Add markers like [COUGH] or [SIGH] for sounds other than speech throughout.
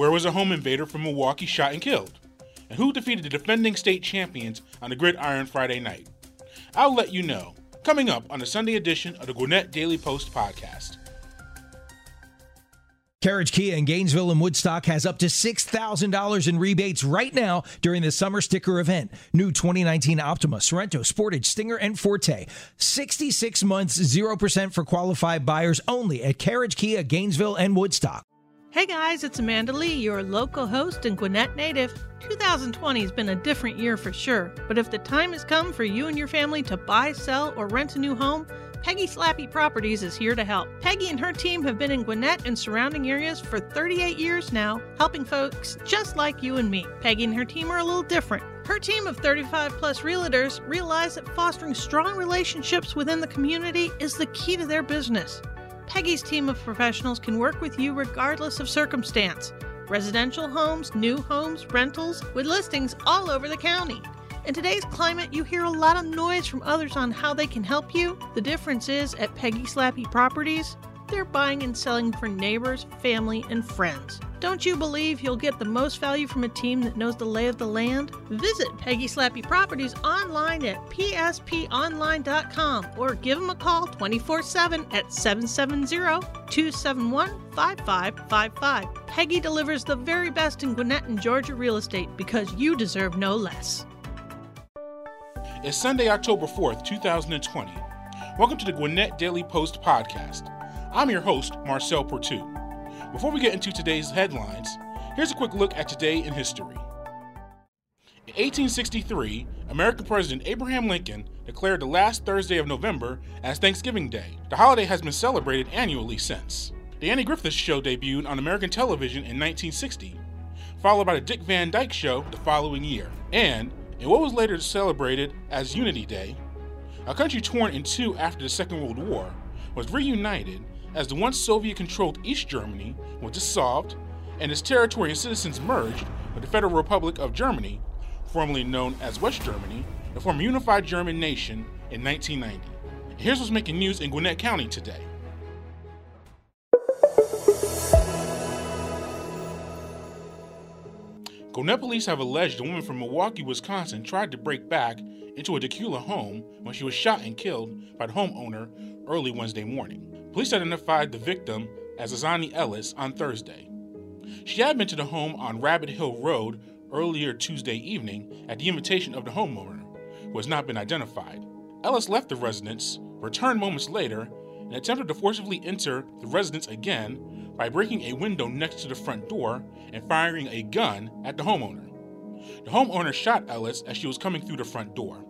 Where was a home invader from Milwaukee shot and killed? And who defeated the defending state champions on the Gridiron Friday night? I'll let you know coming up on the Sunday edition of the Gwinnett Daily Post podcast. Carriage Kia in Gainesville and Woodstock has up to $6,000 in rebates right now during the summer sticker event. New 2019 Optima, Sorento, Sportage, Stinger, and Forte. 66 months, 0% for qualified buyers only at Carriage Kia, Gainesville, and Woodstock. Hey guys, it's Amanda Lee, your local host and Gwinnett native. 2020 has been a different year for sure, but if the time has come for you and your family to buy, sell, or rent a new home, Peggy Slappy Properties is here to help. Peggy and her team have been in Gwinnett and surrounding areas for 38 years now, helping folks just like you and me. Peggy and her team are a little different. Her team of 35 plus realtors realize that fostering strong relationships within the community is the key to their business. Peggy's team of professionals can work with you regardless of circumstance. Residential homes, new homes, rentals, with listings all over the county. In today's climate, you hear a lot of noise from others on how they can help you. The difference is at Peggy Slappy Properties, they're buying and selling for neighbors, family, and friends. Don't you believe you'll get the most value from a team that knows the lay of the land? Visit Peggy Slappy Properties online at psponline.com or give them a call 24 7 at 770 271 5555. Peggy delivers the very best in Gwinnett and Georgia real estate because you deserve no less. It's Sunday, October 4th, 2020. Welcome to the Gwinnett Daily Post podcast. I'm your host, Marcel Portu. Before we get into today's headlines, here's a quick look at today in history. In 1863, American President Abraham Lincoln declared the last Thursday of November as Thanksgiving Day. The holiday has been celebrated annually since. The Andy Griffith Show debuted on American television in 1960, followed by the Dick Van Dyke Show the following year. And, in what was later celebrated as Unity Day, a country torn in two after the Second World War was reunited as the once Soviet controlled East Germany was dissolved and its territory and citizens merged with the Federal Republic of Germany, formerly known as West Germany, to form a unified German nation in 1990. And here's what's making news in Gwinnett County today. Gwinnett police have alleged a woman from Milwaukee, Wisconsin tried to break back into a Dacula home when she was shot and killed by the homeowner early Wednesday morning. Police identified the victim as Azani Ellis on Thursday. She had been to the home on Rabbit Hill Road earlier Tuesday evening at the invitation of the homeowner, who has not been identified. Ellis left the residence, returned moments later, and attempted to forcibly enter the residence again by breaking a window next to the front door and firing a gun at the homeowner. The homeowner shot Ellis as she was coming through the front door.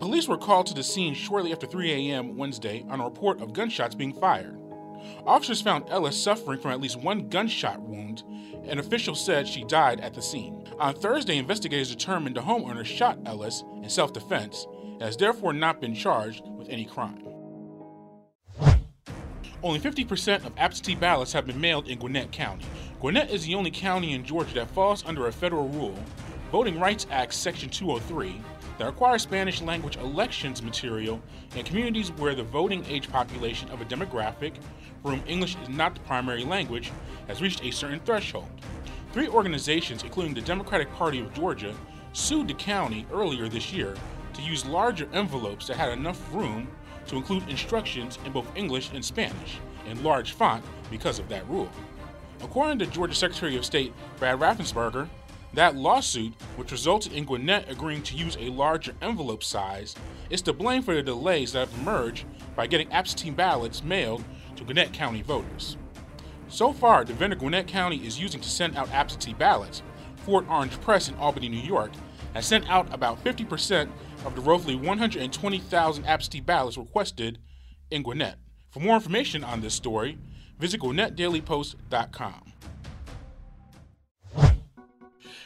Police were called to the scene shortly after 3 a.m. Wednesday on a report of gunshots being fired. Officers found Ellis suffering from at least one gunshot wound, and officials said she died at the scene. On Thursday, investigators determined the homeowner shot Ellis in self defense and has therefore not been charged with any crime. Only 50% of absentee ballots have been mailed in Gwinnett County. Gwinnett is the only county in Georgia that falls under a federal rule, Voting Rights Act Section 203, that requires Spanish language elections material in communities where the voting age population of a demographic for whom English is not the primary language has reached a certain threshold. Three organizations, including the Democratic Party of Georgia, sued the county earlier this year to use larger envelopes that had enough room to include instructions in both English and Spanish in large font because of that rule. According to Georgia Secretary of State Brad Raffensperger, that lawsuit, which resulted in Gwinnett agreeing to use a larger envelope size, is to blame for the delays that have emerged by getting absentee ballots mailed to Gwinnett County voters. So far, the vendor Gwinnett County is using to send out absentee ballots, Fort Orange Press in Albany, New York, has sent out about 50% of the roughly 120,000 absentee ballots requested in Gwinnett. For more information on this story, visit GwinnettDailyPost.com.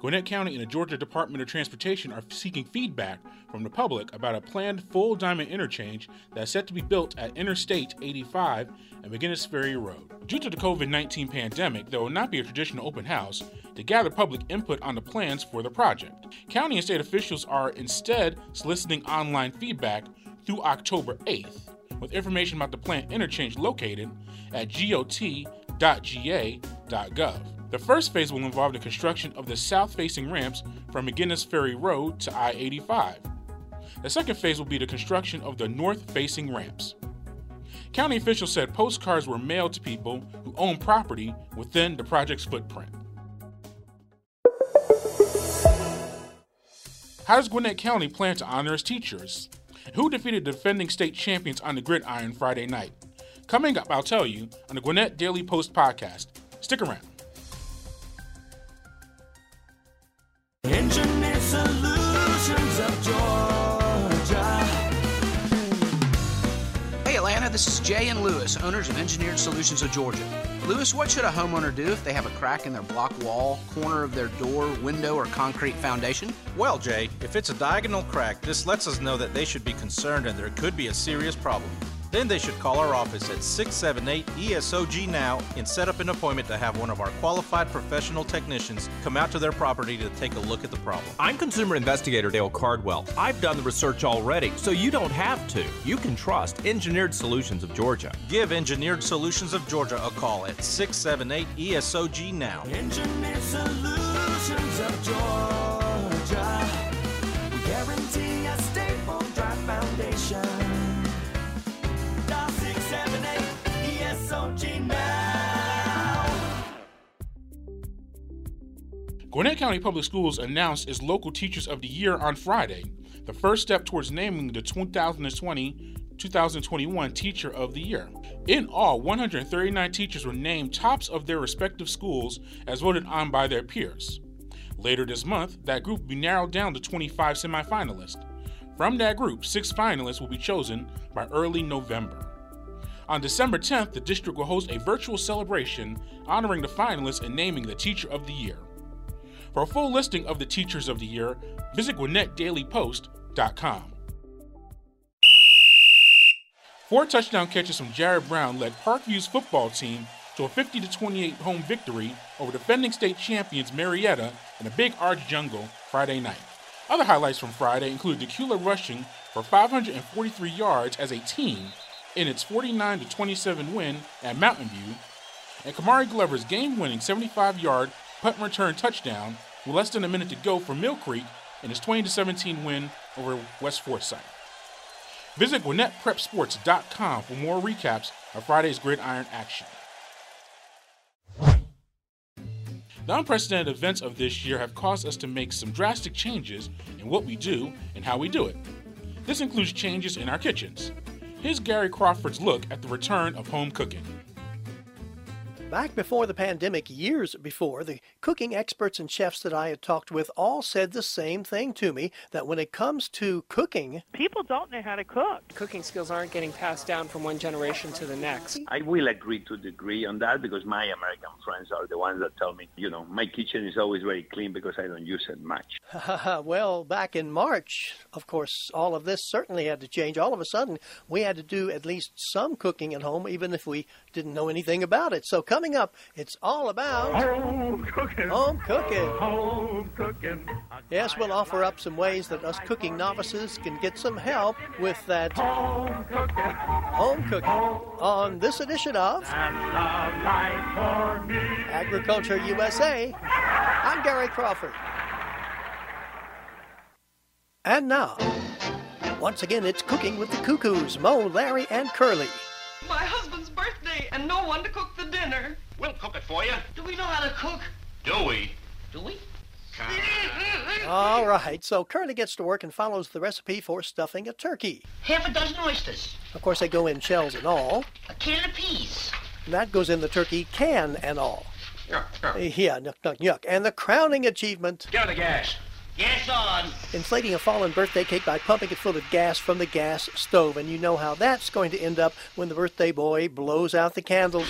Gwinnett County and the Georgia Department of Transportation are seeking feedback from the public about a planned full diamond interchange that's set to be built at Interstate 85 and McGinnis Ferry Road. Due to the COVID 19 pandemic, there will not be a traditional open house to gather public input on the plans for the project. County and state officials are instead soliciting online feedback through October 8th, with information about the planned interchange located at dot.ga.gov. The first phase will involve the construction of the south facing ramps from McGinnis Ferry Road to I 85. The second phase will be the construction of the north facing ramps. County officials said postcards were mailed to people who own property within the project's footprint. How does Gwinnett County plan to honor its teachers? Who defeated defending state champions on the gridiron Friday night? Coming up, I'll tell you on the Gwinnett Daily Post podcast. Stick around. Engineer Solutions of Georgia. Hey Atlanta, this is Jay and Lewis, owners of Engineered Solutions of Georgia. Lewis, what should a homeowner do if they have a crack in their block wall, corner of their door, window, or concrete foundation? Well, Jay, if it's a diagonal crack, this lets us know that they should be concerned and there could be a serious problem. Then they should call our office at 678 ESOG now and set up an appointment to have one of our qualified professional technicians come out to their property to take a look at the problem. I'm consumer investigator Dale Cardwell. I've done the research already, so you don't have to. You can trust Engineered Solutions of Georgia. Give Engineered Solutions of Georgia a call at 678 ESOG now. Engineered Solutions of Georgia. We guarantee a stable, dry foundation. Gwinnett County Public Schools announced its Local Teachers of the Year on Friday, the first step towards naming the 2020 2021 Teacher of the Year. In all, 139 teachers were named tops of their respective schools as voted on by their peers. Later this month, that group will be narrowed down to 25 semifinalists. From that group, six finalists will be chosen by early November. On December 10th, the district will host a virtual celebration honoring the finalists and naming the Teacher of the Year. For a full listing of the Teachers of the Year, visit GwinnettDailyPost.com. Four touchdown catches from Jared Brown led Parkview's football team to a 50 28 home victory over defending state champions Marietta in a big arch jungle Friday night. Other highlights from Friday include Dacula rushing for 543 yards as a team in its 49 27 win at Mountain View, and Kamari Glover's game winning 75 yard punt return touchdown with less than a minute to go for Mill Creek in his 20 17 win over West Forsyth. Visit GwinnettPrepSports.com for more recaps of Friday's gridiron action. The unprecedented events of this year have caused us to make some drastic changes in what we do and how we do it. This includes changes in our kitchens. Here's Gary Crawford's look at the return of home cooking. Back before the pandemic, years before, the cooking experts and chefs that I had talked with all said the same thing to me that when it comes to cooking, people don't know how to cook. Cooking skills aren't getting passed down from one generation to the next. I will agree to a degree on that because my American friends are the ones that tell me, you know, my kitchen is always very clean because I don't use it much. [LAUGHS] well, back in March, of course, all of this certainly had to change. All of a sudden, we had to do at least some cooking at home, even if we didn't know anything about it. So coming up, it's all about home cooking. Home cooking. Home cooking. Yes, we'll offer up some ways that us cooking novices can get some help with that home cooking. Home cooking. On this edition of Agriculture USA, I'm Gary Crawford. And now, once again, it's Cooking with the Cuckoos, Moe, Larry, and Curly. My husband's birthday and no one to cook the dinner. We'll cook it for you. Do we know how to cook? Do we? Do we? All right, so Curly gets to work and follows the recipe for stuffing a turkey. Half a dozen oysters. Of course, they go in shells and all. A can of peas. And that goes in the turkey can and all. Yuck, yuck. Yeah, yuck, yuck, yuck. And the crowning achievement. Give the gas. On. Inflating a fallen birthday cake by pumping it full of gas from the gas stove. And you know how that's going to end up when the birthday boy blows out the candles.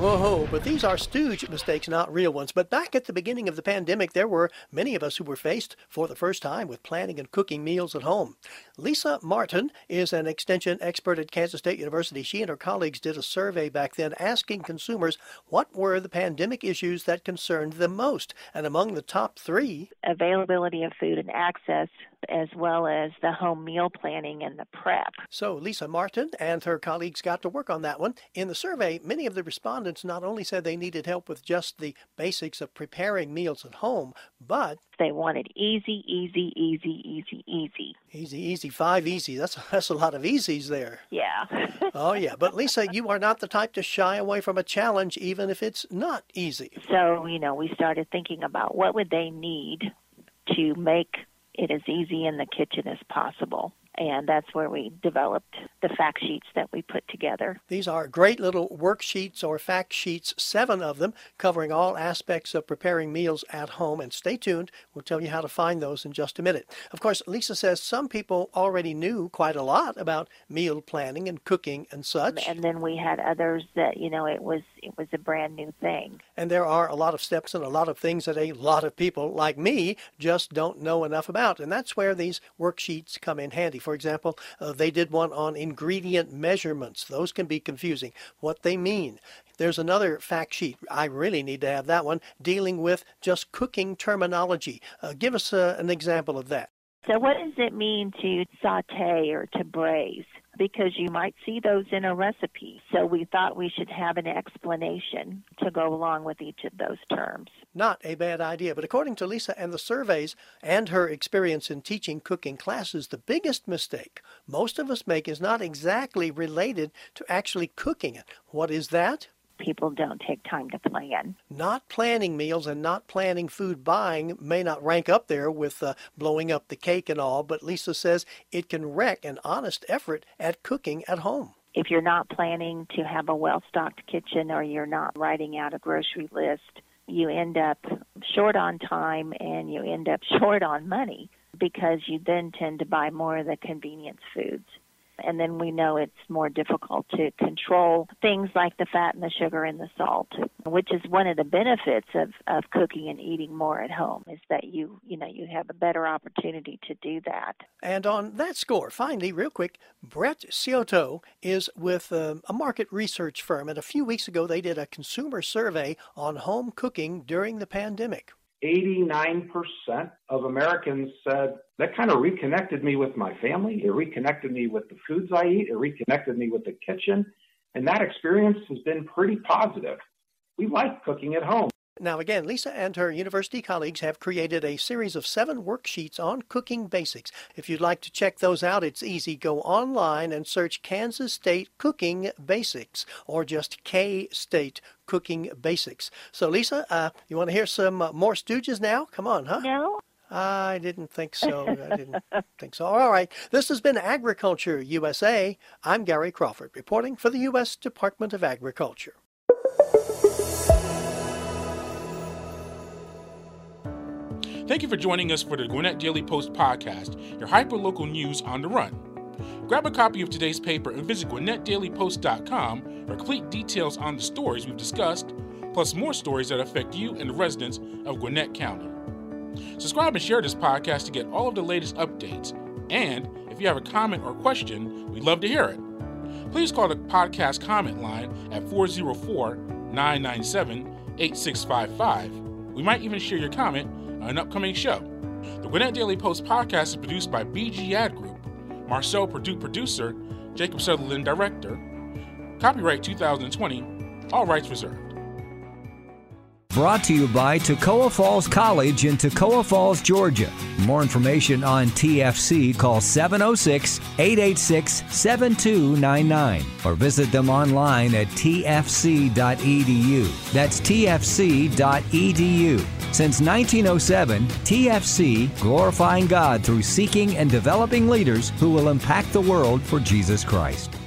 Whoa, but these are stooge mistakes, not real ones. But back at the beginning of the pandemic, there were many of us who were faced for the first time with planning and cooking meals at home. Lisa Martin is an extension expert at Kansas State University. She and her colleagues did a survey back then asking consumers what were the pandemic issues that concerned them most. And among the top three, availability of food and access, as well as the home meal planning and the prep. So Lisa Martin and her colleagues got to work on that one. In the survey, many of the respondents not only said they needed help with just the basics of preparing meals at home, but they wanted easy, easy, easy, easy, easy. Easy, easy, five easy. That's that's a lot of easies there. Yeah. [LAUGHS] oh yeah, but Lisa, you are not the type to shy away from a challenge, even if it's not easy. So you know, we started thinking about what would they need to make it as easy in the kitchen as possible and that's where we developed the fact sheets that we put together. These are great little worksheets or fact sheets, seven of them, covering all aspects of preparing meals at home. And stay tuned, we'll tell you how to find those in just a minute. Of course, Lisa says some people already knew quite a lot about meal planning and cooking and such. And then we had others that, you know, it was it was a brand new thing. And there are a lot of steps and a lot of things that a lot of people like me just don't know enough about. And that's where these worksheets come in handy. For example, uh, they did one on ingredient measurements. Those can be confusing. What they mean. There's another fact sheet. I really need to have that one dealing with just cooking terminology. Uh, give us uh, an example of that. So, what does it mean to saute or to braise? Because you might see those in a recipe. So, we thought we should have an explanation to go along with each of those terms. Not a bad idea, but according to Lisa and the surveys and her experience in teaching cooking classes, the biggest mistake most of us make is not exactly related to actually cooking it. What is that? People don't take time to plan. Not planning meals and not planning food buying may not rank up there with uh, blowing up the cake and all, but Lisa says it can wreck an honest effort at cooking at home. If you're not planning to have a well stocked kitchen or you're not writing out a grocery list, you end up short on time and you end up [LAUGHS] short on money because you then tend to buy more of the convenience foods and then we know it's more difficult to control things like the fat and the sugar and the salt, which is one of the benefits of, of cooking and eating more at home is that you you know you have a better opportunity to do that. And on that score, finally, real quick, Brett Ciotto is with um, a market research firm, and a few weeks ago they did a consumer survey on home cooking during the pandemic. 89% of Americans said that kind of reconnected me with my family. It reconnected me with the foods I eat. It reconnected me with the kitchen. And that experience has been pretty positive. We like cooking at home. Now, again, Lisa and her university colleagues have created a series of seven worksheets on cooking basics. If you'd like to check those out, it's easy. Go online and search Kansas State Cooking Basics or just K State Cooking Basics. So, Lisa, uh, you want to hear some uh, more Stooges now? Come on, huh? No. I didn't think so. I didn't [LAUGHS] think so. All right. This has been Agriculture USA. I'm Gary Crawford, reporting for the U.S. Department of Agriculture. Thank you for joining us for the Gwinnett Daily Post podcast, your hyper-local news on the run. Grab a copy of today's paper and visit GwinnettDailyPost.com for complete details on the stories we've discussed, plus more stories that affect you and the residents of Gwinnett County. Subscribe and share this podcast to get all of the latest updates. And if you have a comment or question, we'd love to hear it. Please call the podcast comment line at 404 997 8655. We might even share your comment an upcoming show. The Gwinnett Daily Post podcast is produced by BG Ad Group, Marcel Purdue producer, Jacob Southerland director. Copyright 2020, all rights reserved. Brought to you by Toccoa Falls College in Toccoa Falls, Georgia. More information on TFC call 706 886 7299 or visit them online at tfc.edu. That's tfc.edu. Since 1907, TFC glorifying God through seeking and developing leaders who will impact the world for Jesus Christ.